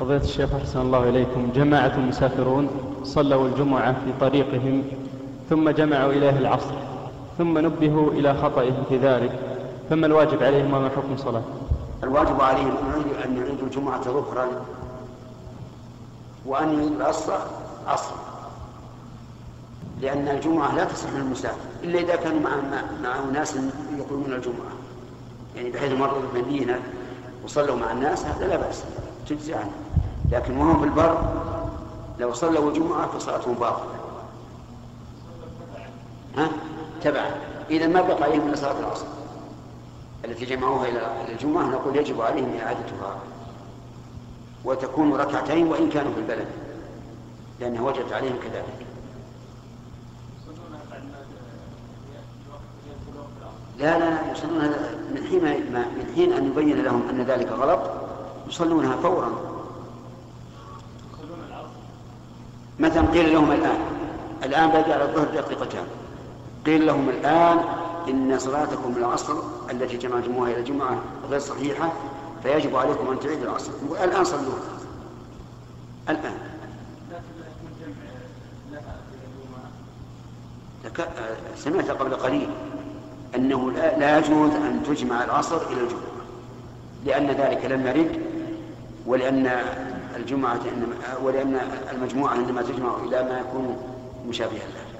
فضيلة الشيخ أحسن الله إليكم. جماعة مسافرون صلوا الجمعة في طريقهم ثم جمعوا إليه العصر ثم نبهوا إلى خطئهم في ذلك فما الواجب عليهم وما حكم صلاة؟ الواجب عليهم أن يعيدوا الجمعة ظهرا وأن يعيدوا العصر عصرا لأن الجمعة لا تصح للمسافر إلا إذا كانوا مع معه ناس يقومون الجمعة. يعني بحيث مروا بالمدينة وصلوا مع الناس هذا لا بأس. تجزي عنه. لكن وهم في البر لو صلوا الجمعة فصلاتهم باطلة. ها؟ تبعا إذا ما بقى عليهم إلا صلاة العصر. التي جمعوها إلى الجمعة نقول يجب عليهم إعادتها. وتكون ركعتين وإن كانوا في البلد. لأنها وجبت عليهم كذلك. لا لا لا يصلون من حين من حين أن يبين لهم أن ذلك غلط يصلونها فورا. مثلا قيل لهم الآن الآن باقي على الظهر دقيقتان. قيل لهم الآن إن صلاتكم العصر التي جمعتموها إلى الجمعه غير صحيحة فيجب عليكم أن تعيدوا العصر. الآن صلوها. الآن. سمعت قبل قليل أنه لا يجوز أن تجمع العصر إلى الجمعة لأن ذلك لم يرد ولأن الجمعة ولأن المجموعة عندما تجمع إلى ما يكون مشابها لها